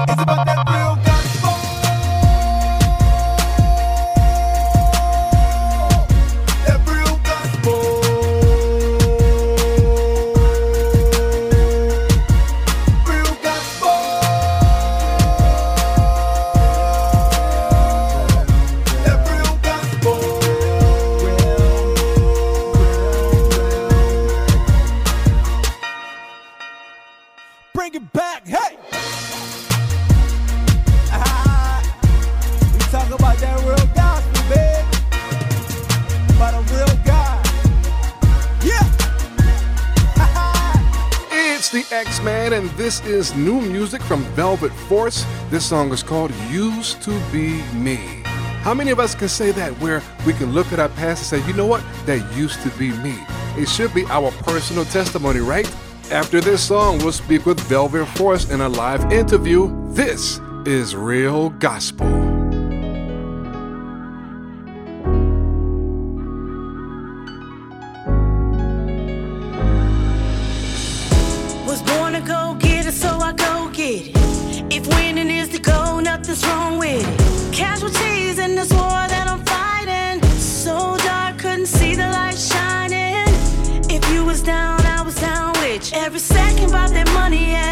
It's about that. X Man. And this is new music from Velvet Force. This song is called Used to Be Me. How many of us can say that where we can look at our past and say, you know what, that used to be me? It should be our personal testimony, right? After this song, we'll speak with Velvet Force in a live interview. This is Real Gospel. nothing's wrong with. Casualties in this war that I'm fighting. So dark, couldn't see the light shining. If you was down, I was down with you. Every second about that money, yeah.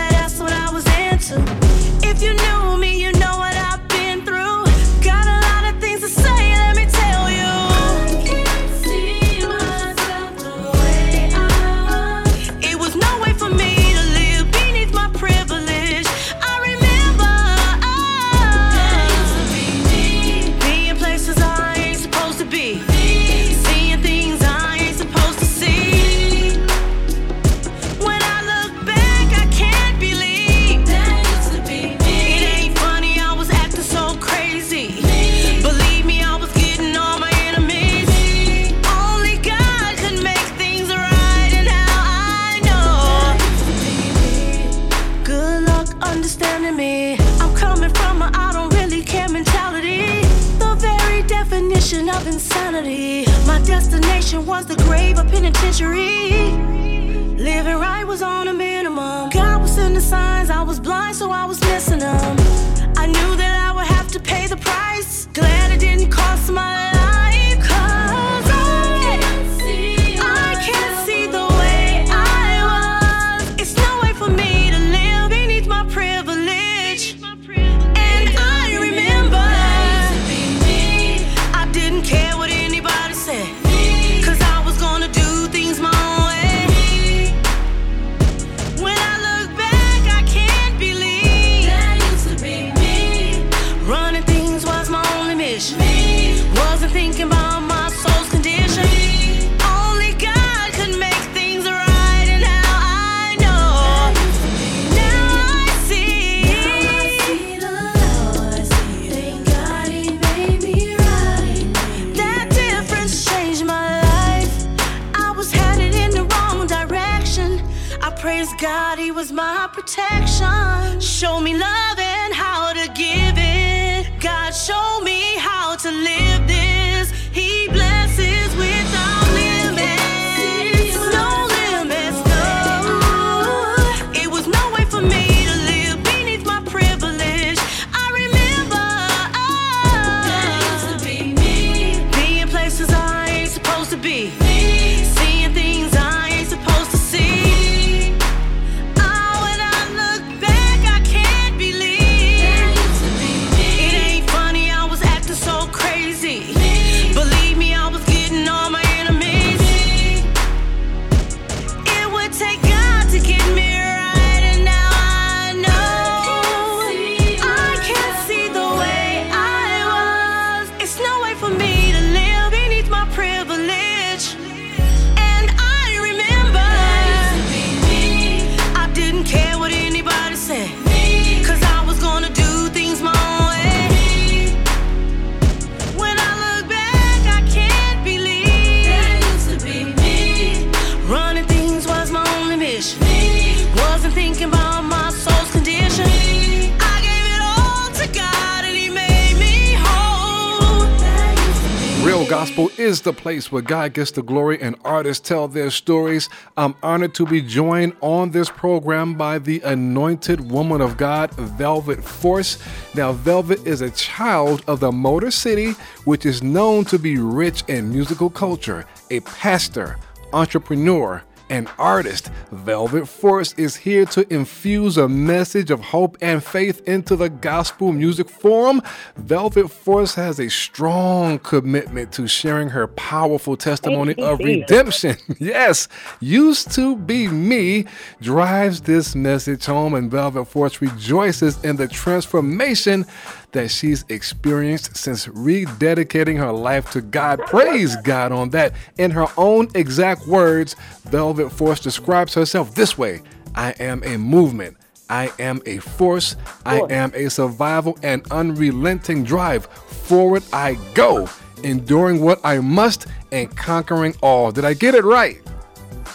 Gospel is the place where God gets the glory and artists tell their stories. I'm honored to be joined on this program by the anointed woman of God, Velvet Force. Now, Velvet is a child of the Motor City, which is known to be rich in musical culture, a pastor, entrepreneur, and artist, Velvet Force is here to infuse a message of hope and faith into the gospel music forum. Velvet Force has a strong commitment to sharing her powerful testimony of redemption. yes, used to be me drives this message home, and Velvet Force rejoices in the transformation that she's experienced since rededicating her life to God. Praise God on that. In her own exact words, Velvet Force describes herself this way I am a movement. I am a force. I am a survival and unrelenting drive. Forward I go, enduring what I must and conquering all. Did I get it right?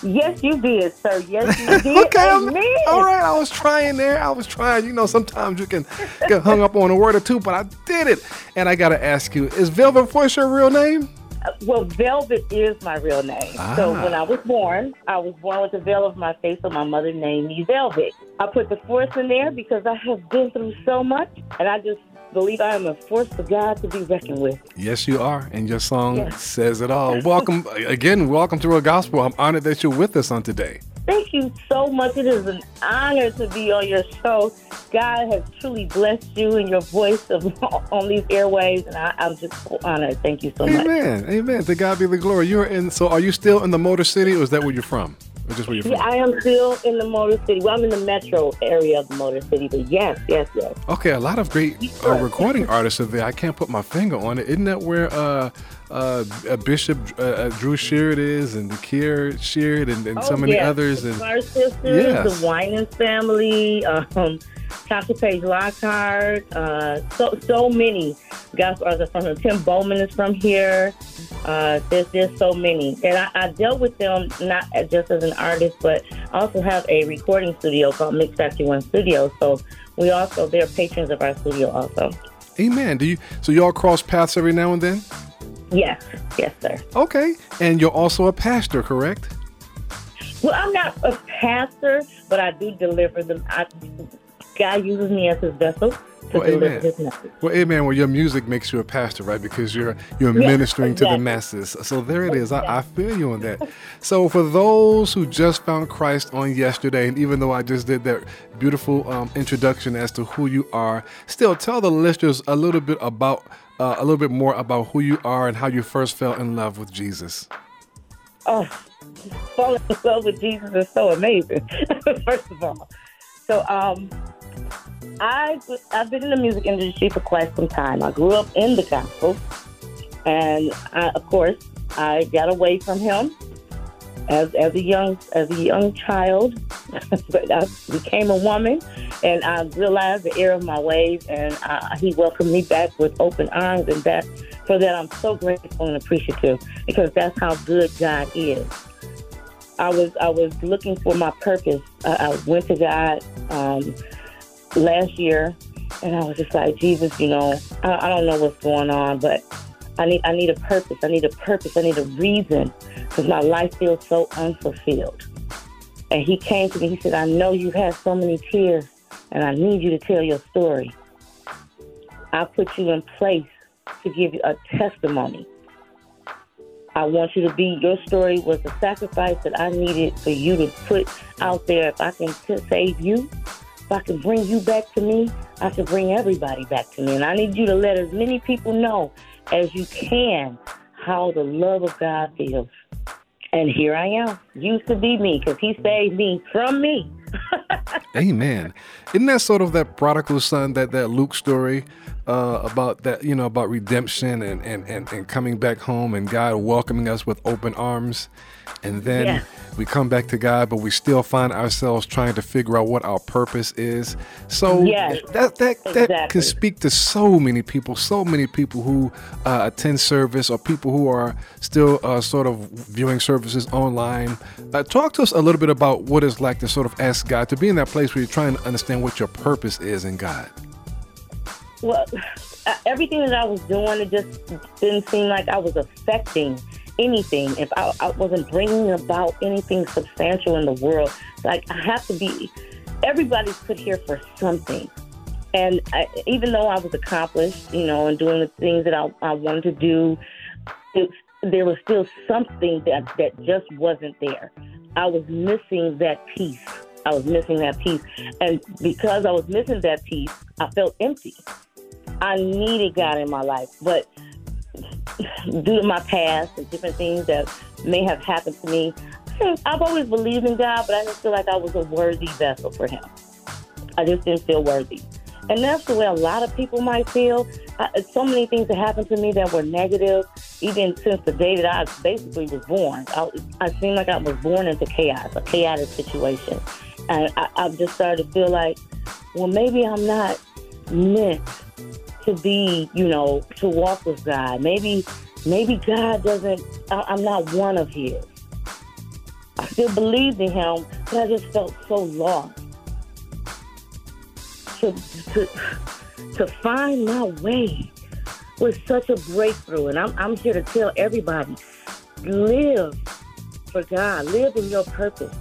Yes, you did, sir. Yes, you did. okay, all right. I was trying there. I was trying. You know, sometimes you can get hung up on a word or two, but I did it. And I got to ask you: Is Velvet Force your real name? Uh, well, Velvet is my real name. Ah. So when I was born, I was born with the veil of my face, so my mother named me Velvet. I put the force in there because I have been through so much, and I just believe I am a force of God to be reckoned with. Yes, you are. And your song yes. says it all. Welcome, again, welcome to Real Gospel. I'm honored that you're with us on today. Thank you so much. It is an honor to be on your show. God has truly blessed you and your voice of, on these airways, and I, am just so honored. Thank you so Amen. much. Amen. Amen. To God be the glory. You're in. So, are you still in the Motor City, or is that where you're from? Just where you're from? Yeah, I am still in the Motor City. Well, I'm in the metro area of the Motor City, but yes, yes, yes. Okay, a lot of great uh, recording artists are there. I can't put my finger on it. Isn't that where uh, uh, Bishop uh, uh, Drew Sheard is, and the Kierra Sheard, and, and oh, so many yes. others, and our sisters, yes. the Winans family. Um, Tasha Page Lockhart, uh, so so many gospel artists from here. Tim Bowman is from here. Uh, there's there's so many, and I, I, dealt with them not just as an artist, but I also have a recording studio called Mix Factory One Studio. So we also they're patrons of our studio also. Amen. Do you so y'all cross paths every now and then? Yes, yes, sir. Okay, and you're also a pastor, correct? Well, I'm not a pastor, but I do deliver them. I God uses me as his vessel to well, deliver amen. his message. Well, amen. Well, your music makes you a pastor, right? Because you're you're ministering exactly. to the masses. So there it is. Exactly. I, I feel you on that. so for those who just found Christ on yesterday, and even though I just did that beautiful um, introduction as to who you are, still tell the listeners a little bit about uh, a little bit more about who you are and how you first fell in love with Jesus. Oh, falling in love with Jesus is so amazing. first of all, so um, I I've been in the music industry for quite some time. I grew up in the gospel, and I, of course I got away from him as as a young as a young child. but I became a woman, and I realized the error of my ways, and uh, he welcomed me back with open arms, and that for that I'm so grateful and appreciative because that's how good God is. I was I was looking for my purpose. I, I went to God. Um, last year, and I was just like, Jesus, you know, I, I don't know what's going on, but I need I need a purpose. I need a purpose. I need a reason because my life feels so unfulfilled. And he came to me. He said, I know you have so many tears, and I need you to tell your story. I put you in place to give you a testimony. I want you to be, your story was the sacrifice that I needed for you to put out there. If I can save you, if I can bring you back to me, I can bring everybody back to me. And I need you to let as many people know as you can how the love of God feels. And here I am. Used to be me because he saved me from me. Amen. Isn't that sort of that prodigal son, that, that Luke story uh, about that, you know, about redemption and, and, and, and coming back home and God welcoming us with open arms? And then yeah. we come back to God, but we still find ourselves trying to figure out what our purpose is. So yes, that that exactly. that can speak to so many people, so many people who uh, attend service or people who are still uh, sort of viewing services online. Uh, talk to us a little bit about what it's like to sort of ask God to be in that place where you're trying to understand what your purpose is in God. Well, uh, everything that I was doing, it just didn't seem like I was affecting anything. If I, I wasn't bringing about anything substantial in the world, like I have to be. Everybody's put here for something. And I, even though I was accomplished, you know, and doing the things that I, I wanted to do, it, there was still something that, that just wasn't there. I was missing that piece. I was missing that piece. And because I was missing that piece, I felt empty. I needed God in my life. But due to my past and different things that may have happened to me, I've always believed in God, but I didn't feel like I was a worthy vessel for Him. I just didn't feel worthy. And that's the way a lot of people might feel. I, so many things that happened to me that were negative, even since the day that I basically was born. I, I seemed like I was born into chaos, a chaotic situation. And I, I've just started to feel like, well, maybe I'm not meant to be, you know, to walk with God. Maybe, maybe God doesn't. I, I'm not one of His. I still believed in Him, but I just felt so lost. To to to find my way was such a breakthrough, and I'm I'm here to tell everybody: live for God, live in your purpose,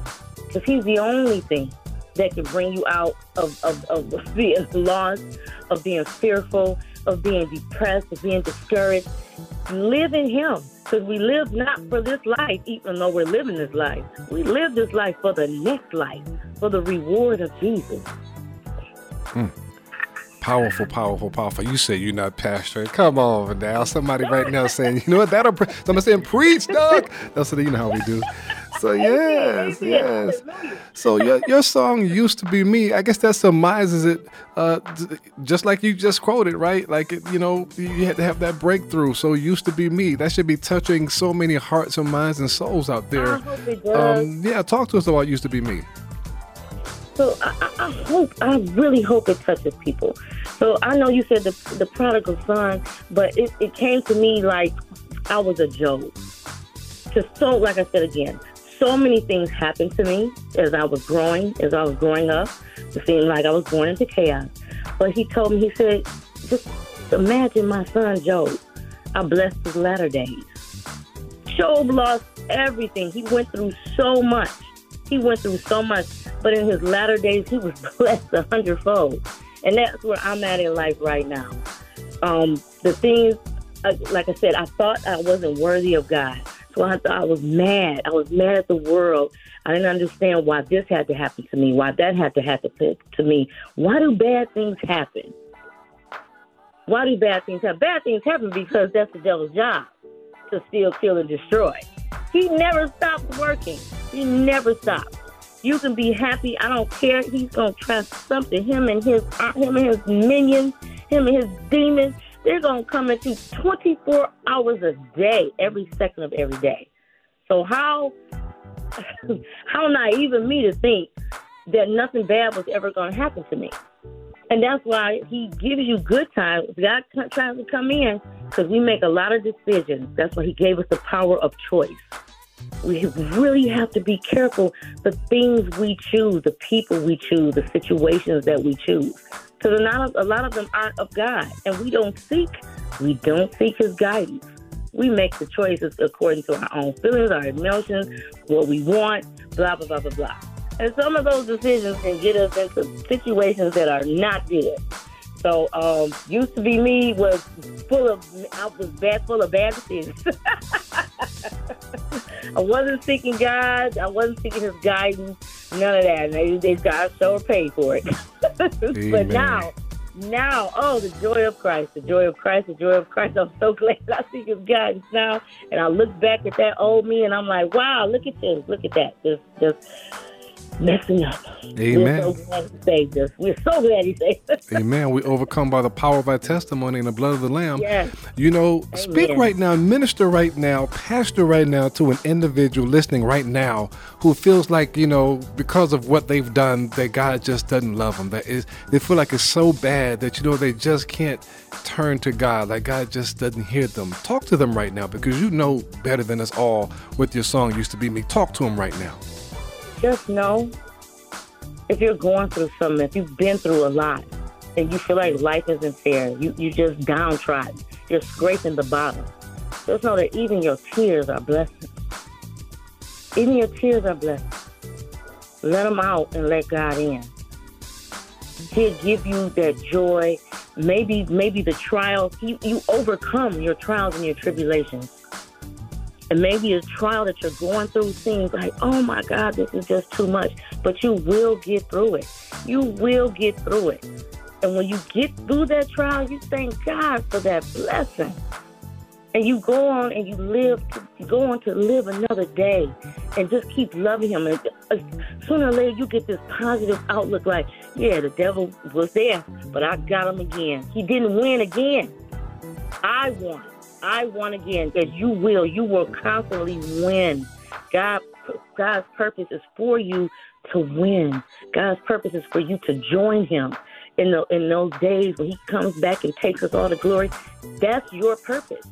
because He's the only thing that can bring you out of, of, of being lost, of being fearful, of being depressed, of being discouraged. Live in Him. Because we live not for this life, even though we're living this life. We live this life for the next life, for the reward of Jesus. Hmm. Powerful, powerful, powerful. You say you're not pastoring. Come on now. Somebody right now saying, you know what, that'll, pre-. somebody saying, preach, dog. That's what, you know how we do. So yes, yes. So your your song used to be me. I guess that surmises it, uh, just like you just quoted, right? Like you know, you had to have that breakthrough. So used to be me. That should be touching so many hearts and minds and souls out there. Um, yeah, talk to us about used to be me. So I, I, hope, I really hope it touches people. So I know you said the the prodigal son, but it, it came to me like I was a joke. Just so, like I said again, so many things happened to me as I was growing, as I was growing up. It seemed like I was born into chaos. But he told me, he said, just imagine my son Job. I blessed his latter days. Job lost everything. He went through so much. He went through so much. But in his latter days, he was blessed a hundredfold. And that's where I'm at in life right now. Um, the things, uh, like I said, I thought I wasn't worthy of God. So I, I was mad. I was mad at the world. I didn't understand why this had to happen to me, why that had to happen to me. Why do bad things happen? Why do bad things happen? Bad things happen because that's the devil's job to steal, kill, and destroy. He never stops working. He never stops. You can be happy. I don't care. He's gonna try something. Him and his uh, him and his minions, him and his demons. They're going to come you 24 hours a day, every second of every day. So how how naive of me to think that nothing bad was ever going to happen to me. And that's why he gives you good times. God tries to come in because we make a lot of decisions. That's why he gave us the power of choice. We really have to be careful the things we choose, the people we choose, the situations that we choose. Because a lot of a lot of them aren't of God, and we don't seek we don't seek His guidance. We make the choices according to our own feelings, our emotions, what we want, blah blah blah blah blah. And some of those decisions can get us into situations that are not good. So, um, used to be me was full of I was bad, full of bad decisions. I wasn't seeking God. I wasn't seeking His guidance. None of that. They, they God sure paid for it. but now, now, oh, the joy of Christ, the joy of Christ, the joy of Christ. I'm so glad I seek His guidance now. And I look back at that old me, and I'm like, wow, look at this, look at that. Just, just messing up. Amen. We're so glad He saved us. We're so glad He saved us. Amen. We overcome by the power of our testimony and the blood of the Lamb. Yes. You know, Amen. speak right now, minister right now, pastor right now to an individual listening right now who feels like, you know, because of what they've done, that God just doesn't love them. That is, they feel like it's so bad that, you know, they just can't turn to God, like God just doesn't hear them. Talk to them right now because you know better than us all what your song used to be me. Talk to them right now just know if you're going through something, if you've been through a lot, and you feel like life isn't fair. You you just downtrodden. You're scraping the bottom. Just know that even your tears are blessings. Even your tears are blessings. Let them out and let God in. He'll give you that joy. Maybe maybe the trials you, you overcome your trials and your tribulations. And maybe a trial that you're going through seems like, oh my God, this is just too much. But you will get through it. You will get through it. And when you get through that trial, you thank God for that blessing. And you go on and you live, you go on to live another day and just keep loving Him. And uh, sooner or later, you get this positive outlook like, yeah, the devil was there, but I got him again. He didn't win again. I won. I won again. As you will, you will constantly win. God, God's purpose is for you to win. God's purpose is for you to join Him in the in those days when He comes back and takes us all the glory. That's your purpose.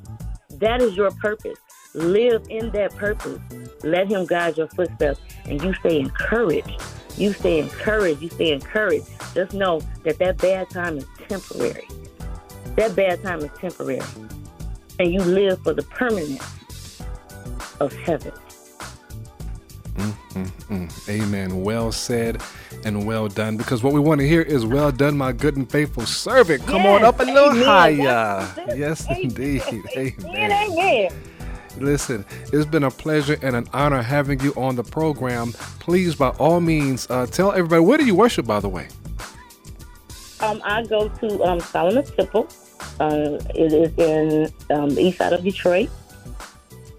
That is your purpose. Live in that purpose. Let Him guide your footsteps, and you stay encouraged. You stay encouraged. You stay encouraged. Just know that that bad time is temporary. That bad time is temporary and you live for the permanence of heaven. Mm, mm, mm. Amen. Well said and well done. Because what we want to hear is "Well done, my good and faithful servant." Come yes, on up a little amen. higher. Yes, amen. indeed. Amen. amen. Listen, it's been a pleasure and an honor having you on the program. Please, by all means, uh, tell everybody where do you worship. By the way, um, I go to um, Solomon's Temple uh, it is in um, the east side of Detroit.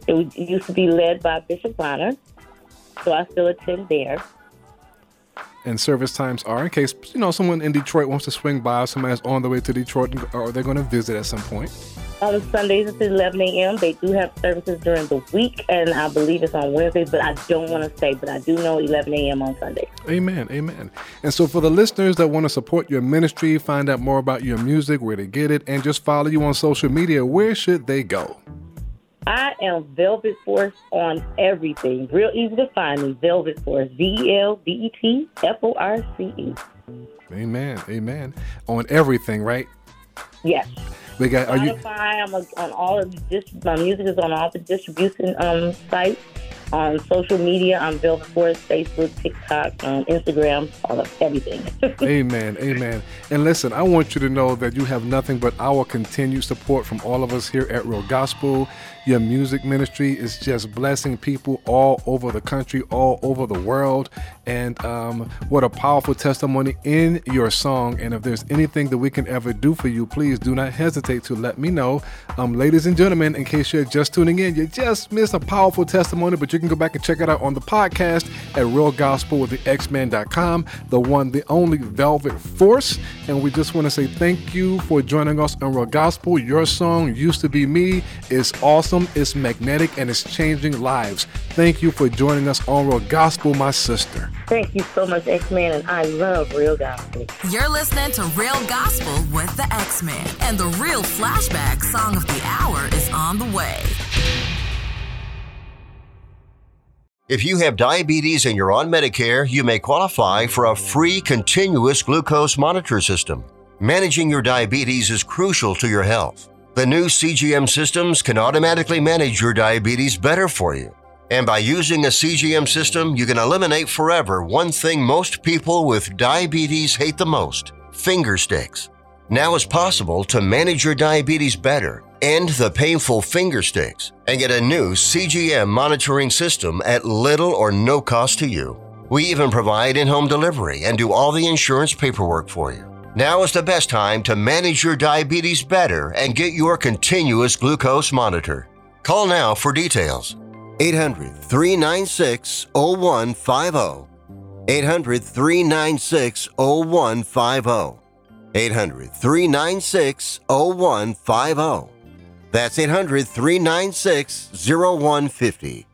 It used to be led by Bishop Bonner, so I still attend there. And service times are in case you know someone in Detroit wants to swing by, or somebody's on the way to Detroit, or they're going to visit at some point. On Sundays it's 11 a.m. They do have services during the week, and I believe it's on Wednesdays, but I don't want to say, but I do know 11 a.m. on Sunday. Amen, amen. And so for the listeners that want to support your ministry, find out more about your music, where to get it, and just follow you on social media, where should they go? I am Velvet Force on everything. Real easy to find me. Velvet Force. V L V E T F O R C E. Amen. Amen. On everything, right? Yes. Are you? I'm on all of this. My music is on all the distribution um, sites on social media. I'm Velvet Facebook, TikTok, um, Instagram, all of everything. amen, amen. And listen, I want you to know that you have nothing but our continued support from all of us here at Real Gospel. Your music ministry is just blessing people all over the country, all over the world. And um, what a powerful testimony in your song. And if there's anything that we can ever do for you, please do not hesitate to let me know. Um, ladies and gentlemen, in case you're just tuning in, you just missed a powerful testimony, but you can go back and check it out on the podcast at realgospelwiththexman.com, the one, the only Velvet Force. And we just want to say thank you for joining us on Real Gospel. Your song, Used to Be Me, is awesome, it's magnetic, and it's changing lives. Thank you for joining us on Real Gospel, my sister. Thank you so much, X Man, and I love Real Gospel. You're listening to Real Gospel with the X Man, and the real flashback song of the hour is on the way. If you have diabetes and you're on Medicare, you may qualify for a free continuous glucose monitor system. Managing your diabetes is crucial to your health. The new CGM systems can automatically manage your diabetes better for you. And by using a CGM system, you can eliminate forever one thing most people with diabetes hate the most finger sticks. Now it's possible to manage your diabetes better End the painful finger sticks and get a new CGM monitoring system at little or no cost to you. We even provide in home delivery and do all the insurance paperwork for you. Now is the best time to manage your diabetes better and get your continuous glucose monitor. Call now for details. 800 396 0150. 800 396 0150. 800 396 0150. That's 800 396 0150.